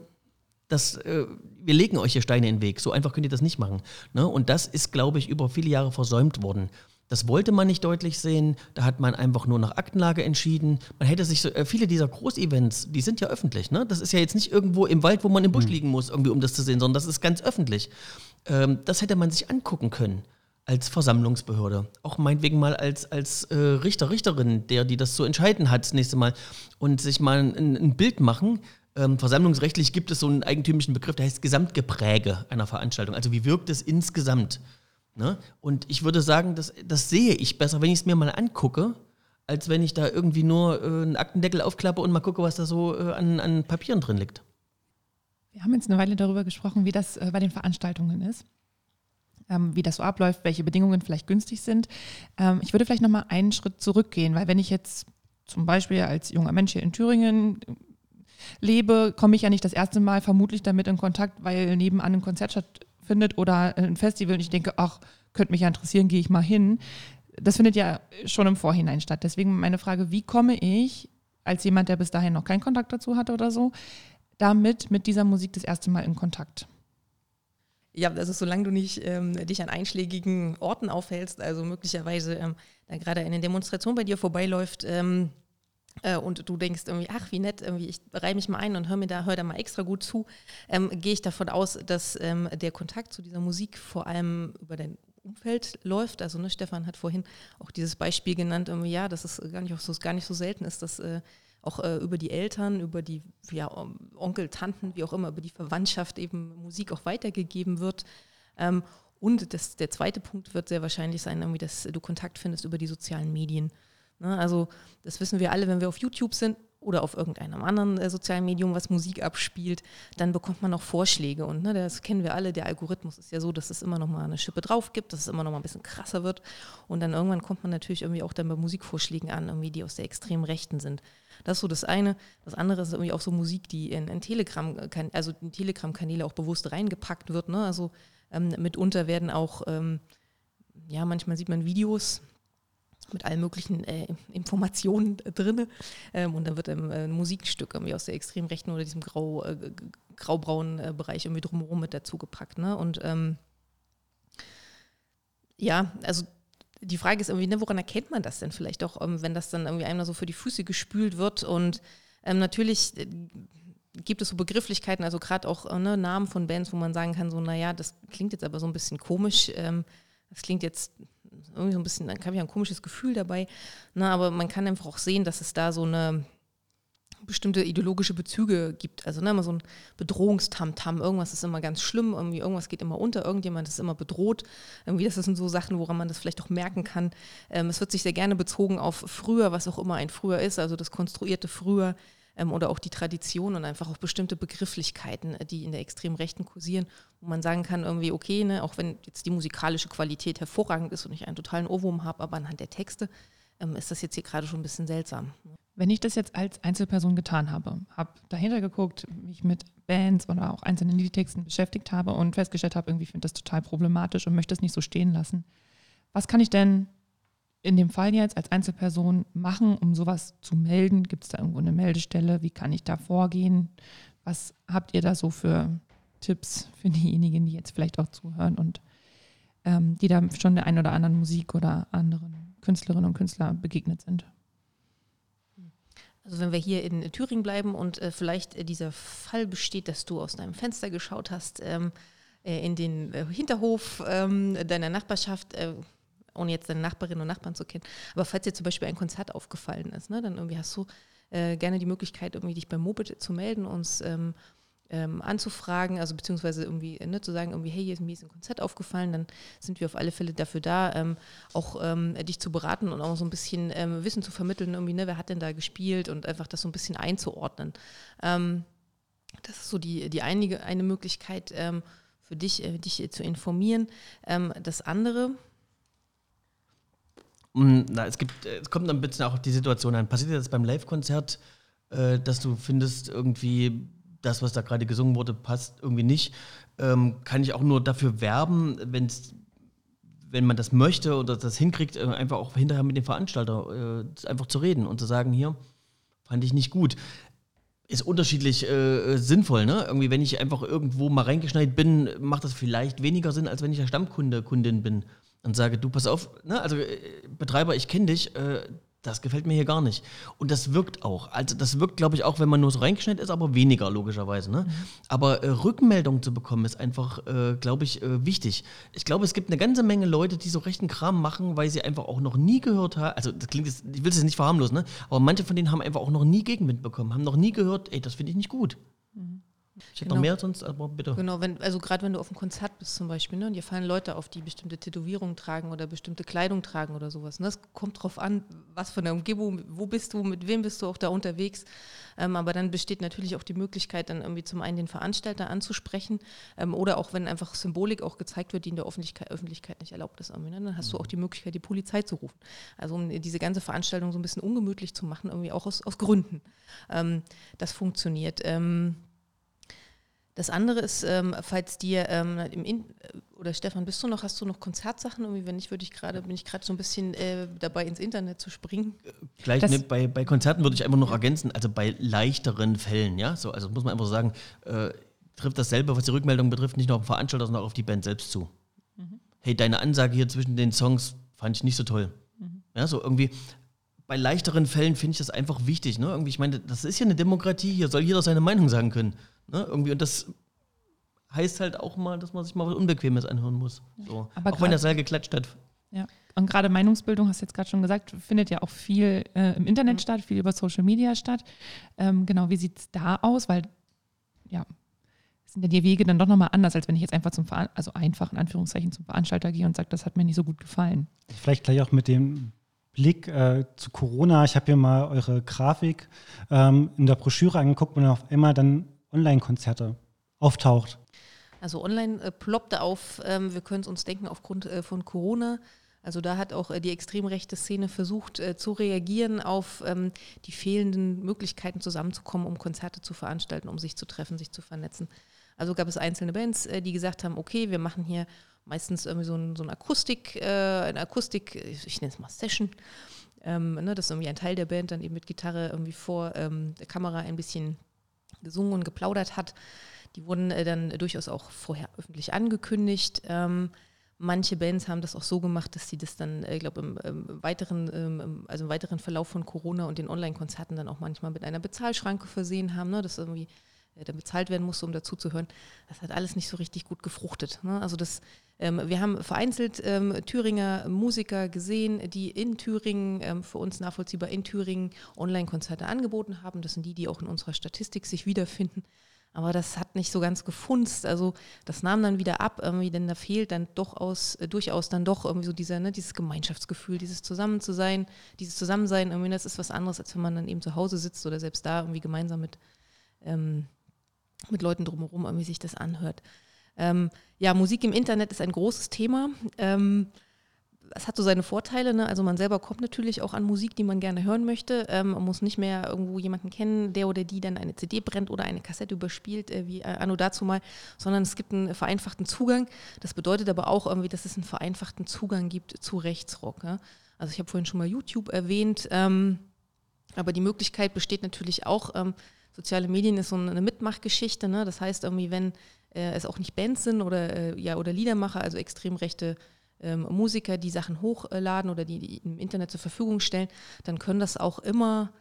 das, äh, wir legen euch hier Steine in den Weg, so einfach könnt ihr das nicht machen. Ne? Und das ist, glaube ich, über viele Jahre versäumt worden. Das wollte man nicht deutlich sehen. Da hat man einfach nur nach Aktenlage entschieden. Man hätte sich so, äh, viele dieser Großevents, die sind ja öffentlich. Ne? Das ist ja jetzt nicht irgendwo im Wald, wo man im Busch mhm. liegen muss, irgendwie, um das zu sehen, sondern das ist ganz öffentlich. Ähm, das hätte man sich angucken können als Versammlungsbehörde. Auch meinetwegen mal als, als äh, Richter, Richterin, der die das zu entscheiden hat, das nächste Mal. Und sich mal ein, ein Bild machen. Ähm, versammlungsrechtlich gibt es so einen eigentümlichen Begriff, der heißt Gesamtgepräge einer Veranstaltung. Also wie wirkt es insgesamt? Ne? Und ich würde sagen, das, das sehe ich besser, wenn ich es mir mal angucke, als wenn ich da irgendwie nur äh, einen Aktendeckel aufklappe und mal gucke, was da so äh, an, an Papieren drin liegt. Wir haben jetzt eine Weile darüber gesprochen, wie das äh, bei den Veranstaltungen ist. Ähm, wie das so abläuft, welche Bedingungen vielleicht günstig sind. Ähm, ich würde vielleicht nochmal einen Schritt zurückgehen, weil wenn ich jetzt zum Beispiel als junger Mensch hier in Thüringen lebe, komme ich ja nicht das erste Mal vermutlich damit in Kontakt, weil nebenan ein Konzert stattfindet oder ein Festival und ich denke, ach, könnte mich ja interessieren, gehe ich mal hin. Das findet ja schon im Vorhinein statt. Deswegen meine Frage, wie komme ich als jemand, der bis dahin noch keinen Kontakt dazu hatte oder so, damit mit dieser Musik das erste Mal in Kontakt? Ja, also solange du nicht ähm, dich an einschlägigen Orten aufhältst, also möglicherweise ähm, da gerade eine Demonstration bei dir vorbeiläuft ähm, äh, und du denkst irgendwie, ach wie nett, irgendwie ich reihe mich mal ein und höre mir da, hör da mal extra gut zu, ähm, gehe ich davon aus, dass ähm, der Kontakt zu dieser Musik vor allem über dein Umfeld läuft. Also ne, Stefan hat vorhin auch dieses Beispiel genannt, irgendwie, ja, dass es gar nicht, auch so, gar nicht so selten ist, dass äh, auch äh, über die Eltern, über die ja, Onkel, Tanten, wie auch immer, über die Verwandtschaft eben Musik auch weitergegeben wird. Ähm, und das, der zweite Punkt wird sehr wahrscheinlich sein, irgendwie, dass du Kontakt findest über die sozialen Medien. Ne? Also das wissen wir alle, wenn wir auf YouTube sind oder auf irgendeinem anderen äh, sozialen Medium, was Musik abspielt, dann bekommt man auch Vorschläge. Und ne, das kennen wir alle, der Algorithmus ist ja so, dass es immer noch mal eine Schippe drauf gibt, dass es immer noch mal ein bisschen krasser wird. Und dann irgendwann kommt man natürlich irgendwie auch dann bei Musikvorschlägen an, irgendwie, die aus der extremen Rechten sind. Das ist so das eine. Das andere ist irgendwie auch so Musik, die in, in Telegram, also in Telegram-Kanäle auch bewusst reingepackt wird. Ne? Also ähm, mitunter werden auch, ähm, ja, manchmal sieht man Videos mit allen möglichen äh, Informationen drin. Ähm, und dann wird ähm, ein Musikstück irgendwie aus der extrem rechten oder diesem grau, äh, graubraunen äh, Bereich irgendwie drumherum mit dazugepackt. Ne? Und ähm, Ja, also die Frage ist irgendwie, ne, woran erkennt man das denn vielleicht auch, ähm, wenn das dann irgendwie einmal so für die Füße gespült wird und ähm, natürlich äh, gibt es so Begrifflichkeiten, also gerade auch äh, ne, Namen von Bands, wo man sagen kann, so, naja, das klingt jetzt aber so ein bisschen komisch, ähm, das klingt jetzt irgendwie so ein bisschen, dann habe ich ein komisches Gefühl dabei, na, ne, aber man kann einfach auch sehen, dass es da so eine bestimmte ideologische Bezüge gibt. Also ne, immer so ein Bedrohungstamtam, irgendwas ist immer ganz schlimm, irgendwie irgendwas geht immer unter, irgendjemand ist immer bedroht. Irgendwie, das sind so Sachen, woran man das vielleicht auch merken kann. Ähm, es wird sich sehr gerne bezogen auf früher, was auch immer ein früher ist, also das konstruierte früher ähm, oder auch die Tradition und einfach auch bestimmte Begrifflichkeiten, äh, die in der extremen Rechten kursieren, wo man sagen kann, irgendwie, okay, ne, auch wenn jetzt die musikalische Qualität hervorragend ist und ich einen totalen Ohrwurm habe, aber anhand der Texte ähm, ist das jetzt hier gerade schon ein bisschen seltsam. Wenn ich das jetzt als Einzelperson getan habe, habe dahinter geguckt, mich mit Bands oder auch einzelnen Liedtexten beschäftigt habe und festgestellt habe, irgendwie finde das total problematisch und möchte es nicht so stehen lassen. Was kann ich denn in dem Fall jetzt als Einzelperson machen, um sowas zu melden? Gibt es da irgendwo eine Meldestelle? Wie kann ich da vorgehen? Was habt ihr da so für Tipps für diejenigen, die jetzt vielleicht auch zuhören und ähm, die da schon der einen oder anderen Musik oder anderen Künstlerinnen und Künstler begegnet sind? Also wenn wir hier in Thüringen bleiben und äh, vielleicht äh, dieser Fall besteht, dass du aus deinem Fenster geschaut hast ähm, äh, in den äh, Hinterhof ähm, deiner Nachbarschaft, äh, ohne jetzt deine Nachbarinnen und Nachbarn zu kennen. Aber falls dir zum Beispiel ein Konzert aufgefallen ist, ne, dann irgendwie hast du äh, gerne die Möglichkeit, irgendwie dich beim Moped zu melden, uns ähm, ähm, anzufragen, also beziehungsweise irgendwie ne, zu sagen, irgendwie, hey, hier ist mir ein Konzert aufgefallen, dann sind wir auf alle Fälle dafür da, ähm, auch ähm, dich zu beraten und auch so ein bisschen ähm, Wissen zu vermitteln, irgendwie, ne, wer hat denn da gespielt und einfach das so ein bisschen einzuordnen. Ähm, das ist so die, die einige, eine Möglichkeit ähm, für dich, äh, dich zu informieren. das andere, na, es gibt, es kommt ein bisschen auch auf die Situation an. Passiert das beim Live-Konzert, äh, dass du findest, irgendwie das, was da gerade gesungen wurde, passt irgendwie nicht? Ähm, kann ich auch nur dafür werben, wenn's, wenn man das möchte oder das hinkriegt, äh, einfach auch hinterher mit dem Veranstalter äh, einfach zu reden und zu sagen, hier, fand ich nicht gut. Ist unterschiedlich äh, sinnvoll, ne? Irgendwie, wenn ich einfach irgendwo mal reingeschneit bin, macht das vielleicht weniger Sinn, als wenn ich ja Stammkunde, Kundin bin und sage, du, pass auf, ne, also äh, Betreiber, ich kenne dich, äh, das gefällt mir hier gar nicht. Und das wirkt auch. Also das wirkt, glaube ich, auch, wenn man nur so reingeschnitten ist, aber weniger, logischerweise. Ne? Mhm. Aber äh, Rückmeldung zu bekommen, ist einfach, äh, glaube ich, äh, wichtig. Ich glaube, es gibt eine ganze Menge Leute, die so rechten Kram machen, weil sie einfach auch noch nie gehört haben. Also das klingt jetzt, ich will es nicht verharmlosen, ne? aber manche von denen haben einfach auch noch nie Gegenwind bekommen, haben noch nie gehört, ey, das finde ich nicht gut. Mhm. Ich hätte genau. noch mehr sonst, aber bitte. Genau, wenn, also gerade wenn du auf einem Konzert bist zum Beispiel, ne, und dir fallen Leute auf, die bestimmte Tätowierungen tragen oder bestimmte Kleidung tragen oder sowas. Ne, das kommt drauf an, was von der Umgebung, wo bist du, mit wem bist du auch da unterwegs. Ähm, aber dann besteht natürlich auch die Möglichkeit, dann irgendwie zum einen den Veranstalter anzusprechen ähm, oder auch wenn einfach Symbolik auch gezeigt wird, die in der Öffentlichkeit, Öffentlichkeit nicht erlaubt ist, ne, dann hast du auch die Möglichkeit, die Polizei zu rufen. Also um diese ganze Veranstaltung so ein bisschen ungemütlich zu machen, irgendwie auch aus, aus Gründen. Ähm, das funktioniert. Ähm, das andere ist, ähm, falls dir ähm, im In oder Stefan, bist du noch, hast du noch Konzertsachen? Irgendwie, wenn nicht, würde ich gerade, bin ich gerade so ein bisschen äh, dabei, ins Internet zu springen. Gleich ne, bei, bei Konzerten würde ich einfach noch ergänzen, also bei leichteren Fällen, ja, so, also muss man einfach sagen, äh, trifft dasselbe, was die Rückmeldung betrifft, nicht nur auf den Veranstalter, sondern auch auf die Band selbst zu. Mhm. Hey, deine Ansage hier zwischen den Songs fand ich nicht so toll. Mhm. Ja, so irgendwie, bei leichteren Fällen finde ich das einfach wichtig. Ne? Irgendwie, ich meine, das ist ja eine Demokratie, hier soll jeder seine Meinung sagen können. Ne? Irgendwie, und das heißt halt auch mal, dass man sich mal was Unbequemes anhören muss. So. Aber auch wenn der Saal geklatscht hat. Ja. Und gerade Meinungsbildung, hast du jetzt gerade schon gesagt, findet ja auch viel äh, im Internet mhm. statt, viel über Social Media statt. Ähm, genau, wie sieht es da aus? Weil, ja, sind ja die Wege dann doch nochmal anders, als wenn ich jetzt einfach zum, Ver also einfach in Anführungszeichen zum Veranstalter gehe und sage, das hat mir nicht so gut gefallen. Vielleicht gleich auch mit dem Blick äh, zu Corona. Ich habe hier mal eure Grafik ähm, in der Broschüre angeguckt und auf einmal dann Online-Konzerte auftaucht. Also online äh, ploppte auf, ähm, wir können es uns denken, aufgrund äh, von Corona. Also da hat auch äh, die extrem rechte Szene versucht äh, zu reagieren auf ähm, die fehlenden Möglichkeiten zusammenzukommen, um Konzerte zu veranstalten, um sich zu treffen, sich zu vernetzen. Also gab es einzelne Bands, äh, die gesagt haben, okay, wir machen hier meistens irgendwie so ein, so ein Akustik, äh, eine Akustik, ich nenne es mal Session. Ähm, ne, dass irgendwie ein Teil der Band dann eben mit Gitarre irgendwie vor ähm, der Kamera ein bisschen gesungen und geplaudert hat. Die wurden äh, dann durchaus auch vorher öffentlich angekündigt. Ähm, Manche Bands haben das auch so gemacht, dass sie das dann, ich äh, glaube, im, im, weiteren, ähm, also im weiteren Verlauf von Corona und den Online-Konzerten dann auch manchmal mit einer Bezahlschranke versehen haben, ne, dass irgendwie dann bezahlt werden musste, um dazuzuhören. Das hat alles nicht so richtig gut gefruchtet. Ne? Also das, ähm, wir haben vereinzelt ähm, Thüringer Musiker gesehen, die in Thüringen, ähm, für uns nachvollziehbar in Thüringen, Online-Konzerte angeboten haben. Das sind die, die auch in unserer Statistik sich wiederfinden. Aber das hat nicht so ganz gefunzt. Also das nahm dann wieder ab, irgendwie, denn da fehlt dann doch aus, äh, durchaus dann doch irgendwie so dieser, ne, dieses Gemeinschaftsgefühl, dieses Zusammen zu sein, dieses Zusammensein, irgendwie, das ist was anderes, als wenn man dann eben zu Hause sitzt oder selbst da irgendwie gemeinsam mit, ähm, mit Leuten drumherum irgendwie sich das anhört. Ähm, ja, Musik im Internet ist ein großes Thema. Ähm, es hat so seine Vorteile. Ne? Also man selber kommt natürlich auch an Musik, die man gerne hören möchte. Ähm, man muss nicht mehr irgendwo jemanden kennen, der oder die dann eine CD brennt oder eine Kassette überspielt, äh, wie äh, anno dazu mal, sondern es gibt einen vereinfachten Zugang. Das bedeutet aber auch irgendwie, dass es einen vereinfachten Zugang gibt zu Rechtsrock. Ja? Also ich habe vorhin schon mal YouTube erwähnt, ähm, aber die Möglichkeit besteht natürlich auch, ähm, soziale Medien ist so eine Mitmachgeschichte. Ne? Das heißt irgendwie, wenn äh, es auch nicht Bands sind oder, äh, ja, oder Liedermacher, also extrem rechte ähm, Musiker, die Sachen hochladen oder die, die im Internet zur Verfügung stellen, dann können das auch immer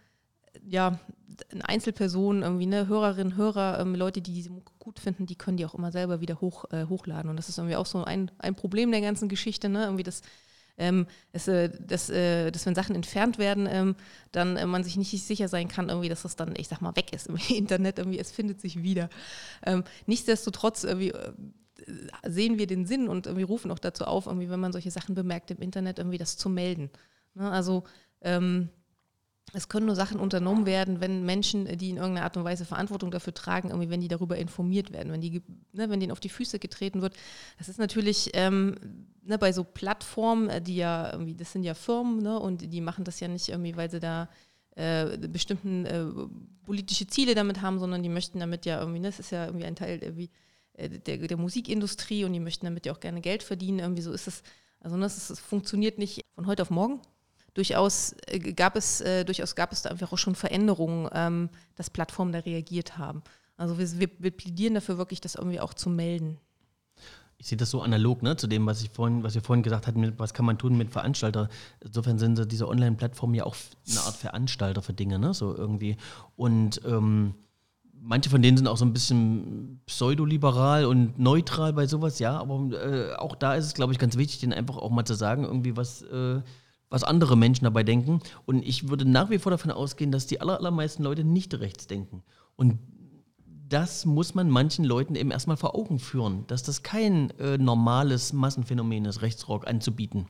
ja, eine Einzelperson, irgendwie eine Hörerin, Hörer, ähm, Leute, die diese Mucke gut finden, die können die auch immer selber wieder hoch, äh, hochladen. Und das ist irgendwie auch so ein, ein Problem der ganzen Geschichte, ne? Irgendwie das, ähm, es, äh, dass, äh, dass wenn Sachen entfernt werden, ähm, dann äh, man sich nicht sicher sein kann, irgendwie, dass das dann, ich sag mal, weg ist im Internet, irgendwie, es findet sich wieder. Ähm, nichtsdestotrotz, irgendwie, äh, sehen wir den Sinn und wir rufen auch dazu auf, irgendwie, wenn man solche Sachen bemerkt im Internet, irgendwie das zu melden. Ne? Also ähm, es können nur Sachen unternommen werden, wenn Menschen, die in irgendeiner Art und Weise Verantwortung dafür tragen, irgendwie, wenn die darüber informiert werden, wenn, die, ne, wenn denen auf die Füße getreten wird. Das ist natürlich ähm, ne, bei so Plattformen, äh, die ja irgendwie, das sind ja Firmen ne, und die machen das ja nicht irgendwie, weil sie da äh, bestimmten äh, politische Ziele damit haben, sondern die möchten damit ja irgendwie, ne, das ist ja irgendwie ein Teil irgendwie äh, der, der Musikindustrie und die möchten damit ja auch gerne Geld verdienen. Irgendwie so ist es. Also das, ist, das funktioniert nicht von heute auf morgen. Durchaus äh, gab es, äh, durchaus gab es da einfach auch schon Veränderungen, ähm, dass Plattformen da reagiert haben. Also wir, wir, wir plädieren dafür wirklich, das irgendwie auch zu melden. Ich sehe das so analog ne, zu dem, was, ich vorhin, was wir vorhin gesagt hatten, was kann man tun mit Veranstalter. Insofern sind diese Online-Plattformen ja auch eine Art Veranstalter für Dinge, ne? So irgendwie. Und ähm, manche von denen sind auch so ein bisschen pseudoliberal und neutral bei sowas, ja, aber äh, auch da ist es, glaube ich, ganz wichtig, denen einfach auch mal zu sagen, irgendwie was, äh, was andere Menschen dabei denken. Und ich würde nach wie vor davon ausgehen, dass die aller, allermeisten Leute nicht rechts denken. Und das muss man manchen Leuten eben erstmal vor Augen führen, dass das kein äh, normales Massenphänomen ist, Rechtsrock anzubieten.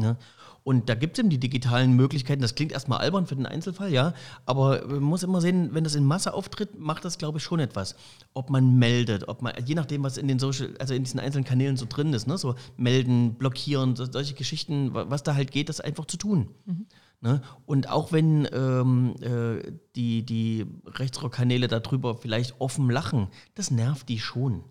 Ja? Und da gibt es eben die digitalen Möglichkeiten. Das klingt erstmal albern für den Einzelfall, ja. Aber man muss immer sehen, wenn das in Masse auftritt, macht das, glaube ich, schon etwas. Ob man meldet, ob man, je nachdem, was in den Social, also in diesen einzelnen Kanälen so drin ist, ne, so melden, blockieren, so, solche Geschichten, was da halt geht, das einfach zu tun. Mhm. Ne? Und auch wenn ähm, äh, die, die Rechtsrock-Kanäle darüber vielleicht offen lachen, das nervt die schon.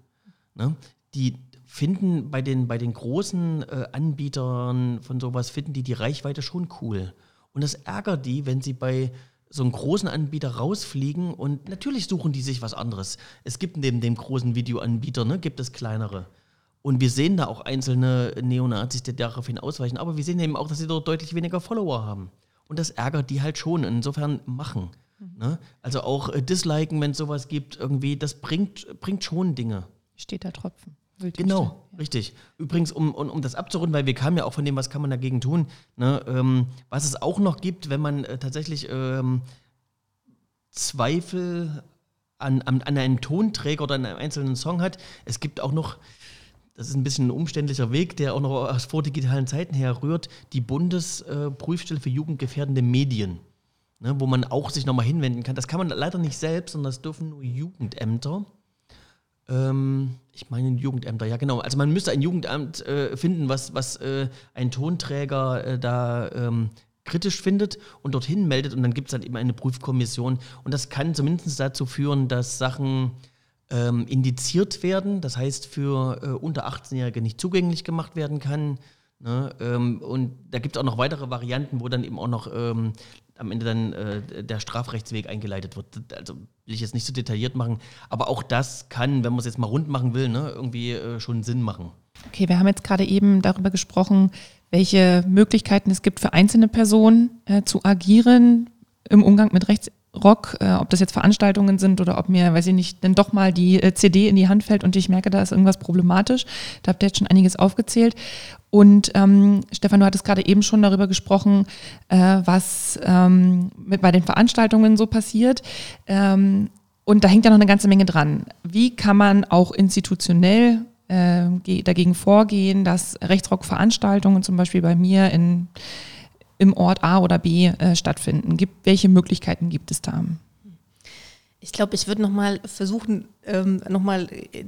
Ne? Die, finden bei den, bei den großen äh, Anbietern von sowas, finden die die Reichweite schon cool. Und das ärgert die, wenn sie bei so einem großen Anbieter rausfliegen und natürlich suchen die sich was anderes. Es gibt neben dem großen Videoanbieter, ne, gibt es kleinere. Und wir sehen da auch einzelne Neonazis, die daraufhin ausweichen. Aber wir sehen eben auch, dass sie dort deutlich weniger Follower haben. Und das ärgert die halt schon. Insofern machen. Mhm. Ne? Also auch äh, disliken, wenn es sowas gibt, irgendwie, das bringt, bringt schon Dinge. Steht da Tropfen. Genau, ja. richtig. Übrigens, um, um, um das abzurunden, weil wir kamen ja auch von dem, was kann man dagegen tun, ne, ähm, was es auch noch gibt, wenn man äh, tatsächlich ähm, Zweifel an, an, an einem Tonträger oder an einem einzelnen Song hat. Es gibt auch noch, das ist ein bisschen ein umständlicher Weg, der auch noch aus vordigitalen Zeiten herrührt, die Bundesprüfstelle für jugendgefährdende Medien. Ne, wo man auch sich nochmal hinwenden kann. Das kann man leider nicht selbst, sondern das dürfen nur Jugendämter. Ähm, ich meine Jugendämter, ja genau. Also man müsste ein Jugendamt äh, finden, was, was äh, ein Tonträger äh, da ähm, kritisch findet und dorthin meldet und dann gibt es halt eben eine Prüfkommission und das kann zumindest dazu führen, dass Sachen ähm, indiziert werden, das heißt für äh, unter 18-Jährige nicht zugänglich gemacht werden kann. Ne? Ähm, und da gibt es auch noch weitere Varianten, wo dann eben auch noch ähm, am Ende dann äh, der Strafrechtsweg eingeleitet wird. Also will ich jetzt nicht so detailliert machen, aber auch das kann, wenn man es jetzt mal rund machen will, ne, irgendwie äh, schon Sinn machen. Okay, wir haben jetzt gerade eben darüber gesprochen, welche Möglichkeiten es gibt für einzelne Personen äh, zu agieren im Umgang mit Rechtsrock, äh, ob das jetzt Veranstaltungen sind oder ob mir, weiß ich nicht, denn doch mal die äh, CD in die Hand fällt und ich merke, da ist irgendwas problematisch. Da habt ihr jetzt schon einiges aufgezählt. Und ähm, Stefan, du hattest gerade eben schon darüber gesprochen, äh, was ähm, mit, bei den Veranstaltungen so passiert. Ähm, und da hängt ja noch eine ganze Menge dran. Wie kann man auch institutionell äh, dagegen vorgehen, dass Rechtsrock-Veranstaltungen zum Beispiel bei mir in, im Ort A oder B äh, stattfinden? Gibt, welche Möglichkeiten gibt es da? Ich glaube, ich würde nochmal versuchen, ähm, nochmal äh,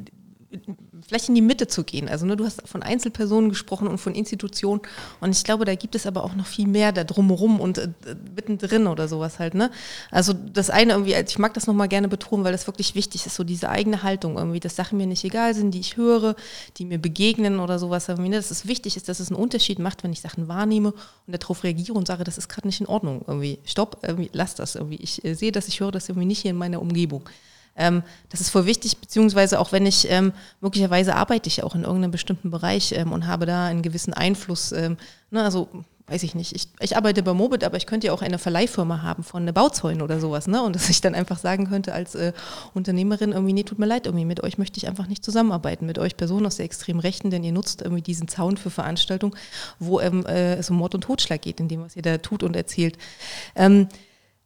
vielleicht in die Mitte zu gehen. Also ne, du hast von Einzelpersonen gesprochen und von Institutionen und ich glaube, da gibt es aber auch noch viel mehr da drumherum und äh, mittendrin oder sowas halt. Ne? Also das eine irgendwie, also ich mag das nochmal gerne betonen, weil das wirklich wichtig ist, so diese eigene Haltung irgendwie, dass Sachen mir nicht egal sind, die ich höre, die mir begegnen oder sowas. Irgendwie, ne? Dass es wichtig ist, dass es einen Unterschied macht, wenn ich Sachen wahrnehme und darauf reagiere und sage, das ist gerade nicht in Ordnung. Irgendwie, stopp, irgendwie, lass das irgendwie. Ich äh, sehe das, ich höre das irgendwie nicht hier in meiner Umgebung. Ähm, das ist voll wichtig, beziehungsweise auch wenn ich, ähm, möglicherweise arbeite ich auch in irgendeinem bestimmten Bereich ähm, und habe da einen gewissen Einfluss. Ähm, ne, also weiß ich nicht, ich, ich arbeite bei Mobit, aber ich könnte ja auch eine Verleihfirma haben von eine Bauzäune oder sowas, ne? Und dass ich dann einfach sagen könnte als äh, Unternehmerin irgendwie, nee, tut mir leid, irgendwie mit euch möchte ich einfach nicht zusammenarbeiten, mit euch Personen aus der extremen Rechten, denn ihr nutzt irgendwie diesen Zaun für Veranstaltungen, wo ähm, äh, es um Mord und Totschlag geht, in dem, was ihr da tut und erzählt. Ähm,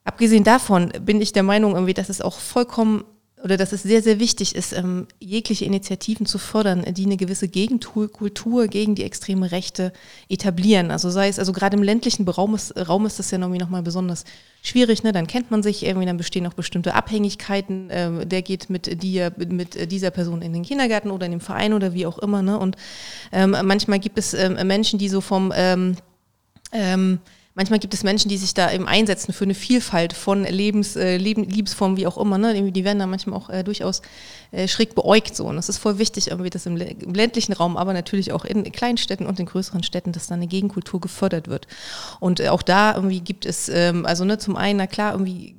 abgesehen davon bin ich der Meinung irgendwie, dass es auch vollkommen oder dass es sehr, sehr wichtig ist, ähm, jegliche Initiativen zu fördern, die eine gewisse Gegenkultur gegen die extreme Rechte etablieren. Also sei es, also gerade im ländlichen Raum ist, Raum ist das ja irgendwie nochmal besonders schwierig, ne? Dann kennt man sich irgendwie, dann bestehen auch bestimmte Abhängigkeiten. Ähm, der geht mit, die, mit dieser Person in den Kindergarten oder in den Verein oder wie auch immer, ne? Und ähm, manchmal gibt es ähm, Menschen, die so vom ähm, ähm, manchmal gibt es Menschen, die sich da eben einsetzen für eine Vielfalt von Lebens, äh, Leben, Liebesformen, wie auch immer. Ne? Die werden da manchmal auch äh, durchaus äh, schräg beäugt. So. Und das ist voll wichtig, irgendwie, dass im, im, ländlichen Raum, aber natürlich auch in Kleinstädten und in größeren Städten, dass da eine Gegenkultur gefördert wird. Und äh, auch da irgendwie gibt es, ähm, also ne, zum einen, na klar, irgendwie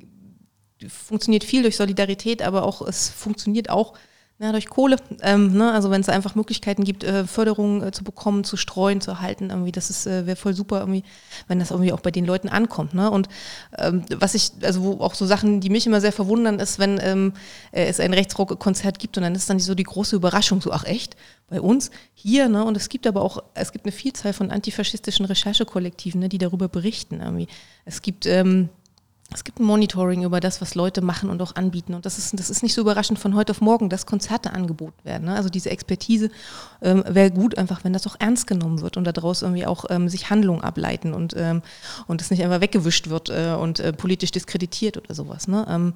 funktioniert viel durch Solidarität, aber auch es funktioniert auch ja, durch Kohle. Ähm, ne? Also wenn es einfach Möglichkeiten gibt, äh, Förderungen äh, zu bekommen, zu streuen, zu erhalten, irgendwie, das äh, wäre voll super, irgendwie, wenn das irgendwie auch bei den Leuten ankommt. Ne? Und ähm, was ich, also wo auch so Sachen, die mich immer sehr verwundern, ist, wenn ähm, äh, es ein Rechtsrock-Konzert gibt und dann ist dann so die große Überraschung, so ach echt, bei uns hier, ne? Und es gibt aber auch, es gibt eine Vielzahl von antifaschistischen Recherchekollektiven, ne, die darüber berichten. Irgendwie. Es gibt ähm, es gibt ein Monitoring über das, was Leute machen und auch anbieten. Und das ist, das ist nicht so überraschend von heute auf morgen, dass Konzerte angeboten werden. Ne? Also diese Expertise ähm, wäre gut einfach, wenn das auch ernst genommen wird und daraus irgendwie auch ähm, sich Handlungen ableiten und, ähm, und das nicht einfach weggewischt wird äh, und äh, politisch diskreditiert oder sowas. Ne? Ähm,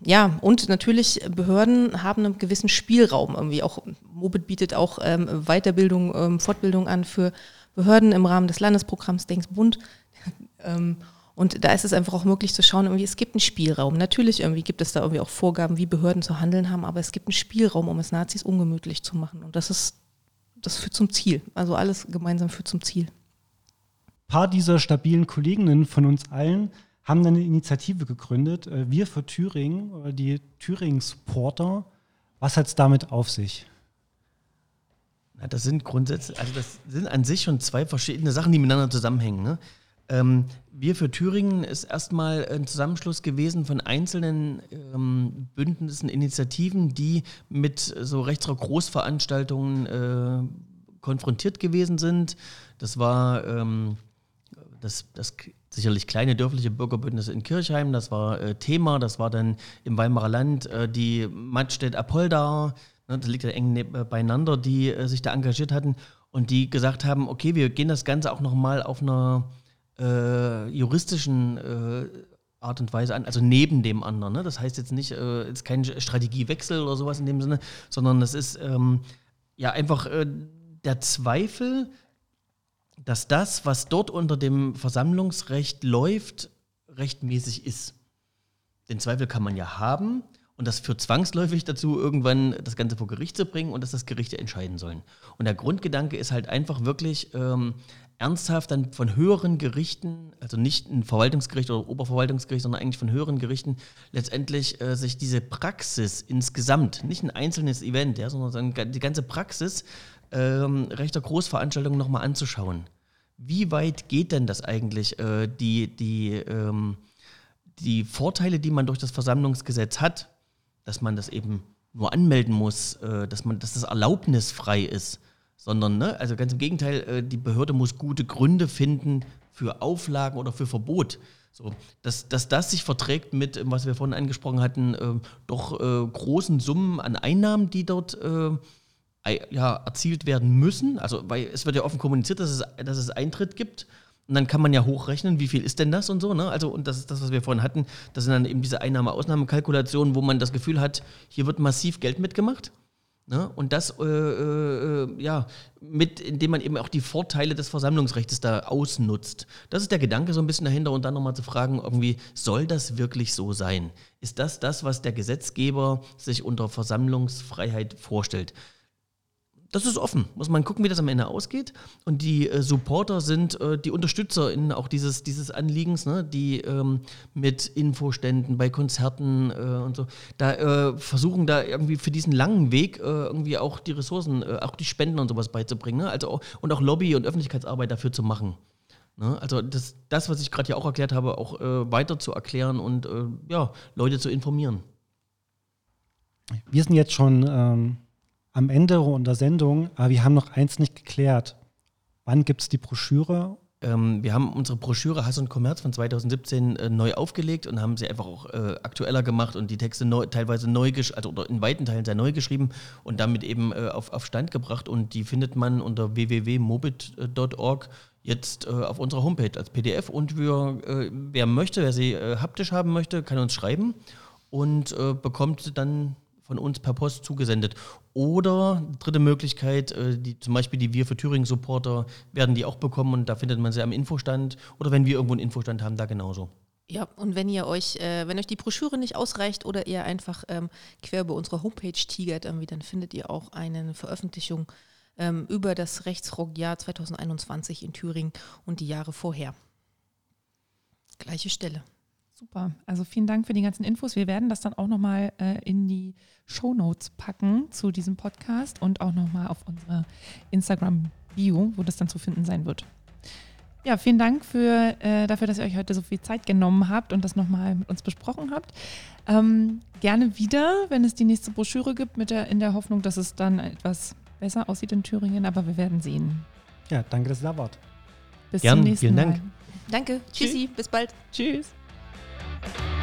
ja, und natürlich Behörden haben einen gewissen Spielraum irgendwie. Auch Mobit bietet auch ähm, Weiterbildung, ähm, Fortbildung an für Behörden im Rahmen des Landesprogramms Denksbund. ähm, und da ist es einfach auch möglich zu schauen, irgendwie, es gibt einen Spielraum. Natürlich irgendwie gibt es da irgendwie auch Vorgaben, wie Behörden zu handeln haben, aber es gibt einen Spielraum, um es Nazis ungemütlich zu machen. Und das ist, das führt zum Ziel. Also alles gemeinsam führt zum Ziel. Ein paar dieser stabilen Kolleginnen von uns allen haben eine Initiative gegründet, äh, Wir für Thüringen, die Thüringen-Supporter. Was hat es damit auf sich? Na, das sind grundsätzlich, also das sind an sich schon zwei verschiedene Sachen, die miteinander zusammenhängen. Ne? Ähm, wir für Thüringen ist erstmal ein Zusammenschluss gewesen von einzelnen ähm, Bündnissen, Initiativen, die mit so Rechtsrock-Großveranstaltungen äh, konfrontiert gewesen sind. Das war ähm, das, das sicherlich kleine dörfliche Bürgerbündnis in Kirchheim, das war äh, Thema, das war dann im Weimarer Land äh, die Mattstedt-Apolda, ne, das liegt ja eng beieinander, die äh, sich da engagiert hatten und die gesagt haben, okay, wir gehen das Ganze auch nochmal auf einer äh, juristischen äh, Art und Weise an, also neben dem anderen. Ne? Das heißt jetzt nicht, äh, jetzt kein Strategiewechsel oder sowas in dem Sinne, sondern es ist ähm, ja einfach äh, der Zweifel, dass das, was dort unter dem Versammlungsrecht läuft, rechtmäßig ist. Den Zweifel kann man ja haben und das führt zwangsläufig dazu, irgendwann das Ganze vor Gericht zu bringen und dass das Gerichte entscheiden sollen. Und der Grundgedanke ist halt einfach wirklich, ähm, ernsthaft dann von höheren Gerichten, also nicht ein Verwaltungsgericht oder Oberverwaltungsgericht, sondern eigentlich von höheren Gerichten, letztendlich äh, sich diese Praxis insgesamt, nicht ein einzelnes Event, ja, sondern die ganze Praxis ähm, rechter Großveranstaltungen nochmal anzuschauen. Wie weit geht denn das eigentlich, äh, die, die, ähm, die Vorteile, die man durch das Versammlungsgesetz hat, dass man das eben nur anmelden muss, äh, dass, man, dass das erlaubnisfrei ist, sondern, ne, also ganz im Gegenteil, äh, die Behörde muss gute Gründe finden für Auflagen oder für Verbot. So, dass, dass das sich verträgt mit, was wir vorhin angesprochen hatten, äh, doch äh, großen Summen an Einnahmen, die dort äh, ja, erzielt werden müssen. Also, weil es wird ja offen kommuniziert, dass es, dass es Eintritt gibt. Und dann kann man ja hochrechnen, wie viel ist denn das und so. Ne? Also, und das ist das, was wir vorhin hatten. Das sind dann eben diese Einnahme-Ausnahmekalkulationen, wo man das Gefühl hat, hier wird massiv Geld mitgemacht. Ne? Und das, äh, äh, ja, mit, indem man eben auch die Vorteile des Versammlungsrechts da ausnutzt. Das ist der Gedanke so ein bisschen dahinter und dann nochmal zu fragen, irgendwie, soll das wirklich so sein? Ist das das, was der Gesetzgeber sich unter Versammlungsfreiheit vorstellt? Das ist offen. Muss man gucken, wie das am Ende ausgeht. Und die äh, Supporter sind äh, die Unterstützer in auch dieses, dieses Anliegens, ne? die ähm, mit Infoständen bei Konzerten äh, und so, da äh, versuchen da irgendwie für diesen langen Weg äh, irgendwie auch die Ressourcen, äh, auch die Spenden und sowas beizubringen. Ne? Also auch, und auch Lobby- und Öffentlichkeitsarbeit dafür zu machen. Ne? Also das, das, was ich gerade ja auch erklärt habe, auch weiter zu erklären und ja, Leute zu informieren. Wir sind jetzt schon ähm am Ende unserer Sendung, aber wir haben noch eins nicht geklärt. Wann gibt es die Broschüre? Ähm, wir haben unsere Broschüre Hass und Kommerz von 2017 äh, neu aufgelegt und haben sie einfach auch äh, aktueller gemacht und die Texte neu, teilweise neu also oder in weiten Teilen sehr neu geschrieben und damit eben äh, auf, auf Stand gebracht. Und die findet man unter www.mobit.org jetzt äh, auf unserer Homepage als PDF. Und wir, äh, wer möchte, wer sie äh, haptisch haben möchte, kann uns schreiben und bekommt dann von uns per Post zugesendet. Oder dritte Möglichkeit, äh, die, zum Beispiel die Wir für Thüringen Supporter werden die auch bekommen und da findet man sie am Infostand. Oder wenn wir irgendwo einen Infostand haben, da genauso. Ja, und wenn ihr euch, äh, wenn euch die Broschüre nicht ausreicht oder ihr einfach ähm, quer über unsere Homepage tigert, irgendwie, dann findet ihr auch eine Veröffentlichung ähm, über das Rechtsrockjahr 2021 in Thüringen und die Jahre vorher. Gleiche Stelle. Super. Also vielen Dank für die ganzen Infos. Wir werden das dann auch nochmal äh, in die Show Notes packen zu diesem Podcast und auch nochmal auf unsere Instagram-Bio, wo das dann zu finden sein wird. Ja, vielen Dank für, äh, dafür, dass ihr euch heute so viel Zeit genommen habt und das nochmal mit uns besprochen habt. Ähm, gerne wieder, wenn es die nächste Broschüre gibt, mit der, in der Hoffnung, dass es dann etwas besser aussieht in Thüringen, aber wir werden sehen. Ja, danke, dass ihr da wart. Bis Gern, zum nächsten vielen Mal. Dank. Danke. Tschüssi. Bis bald. Tschüss. Thank you.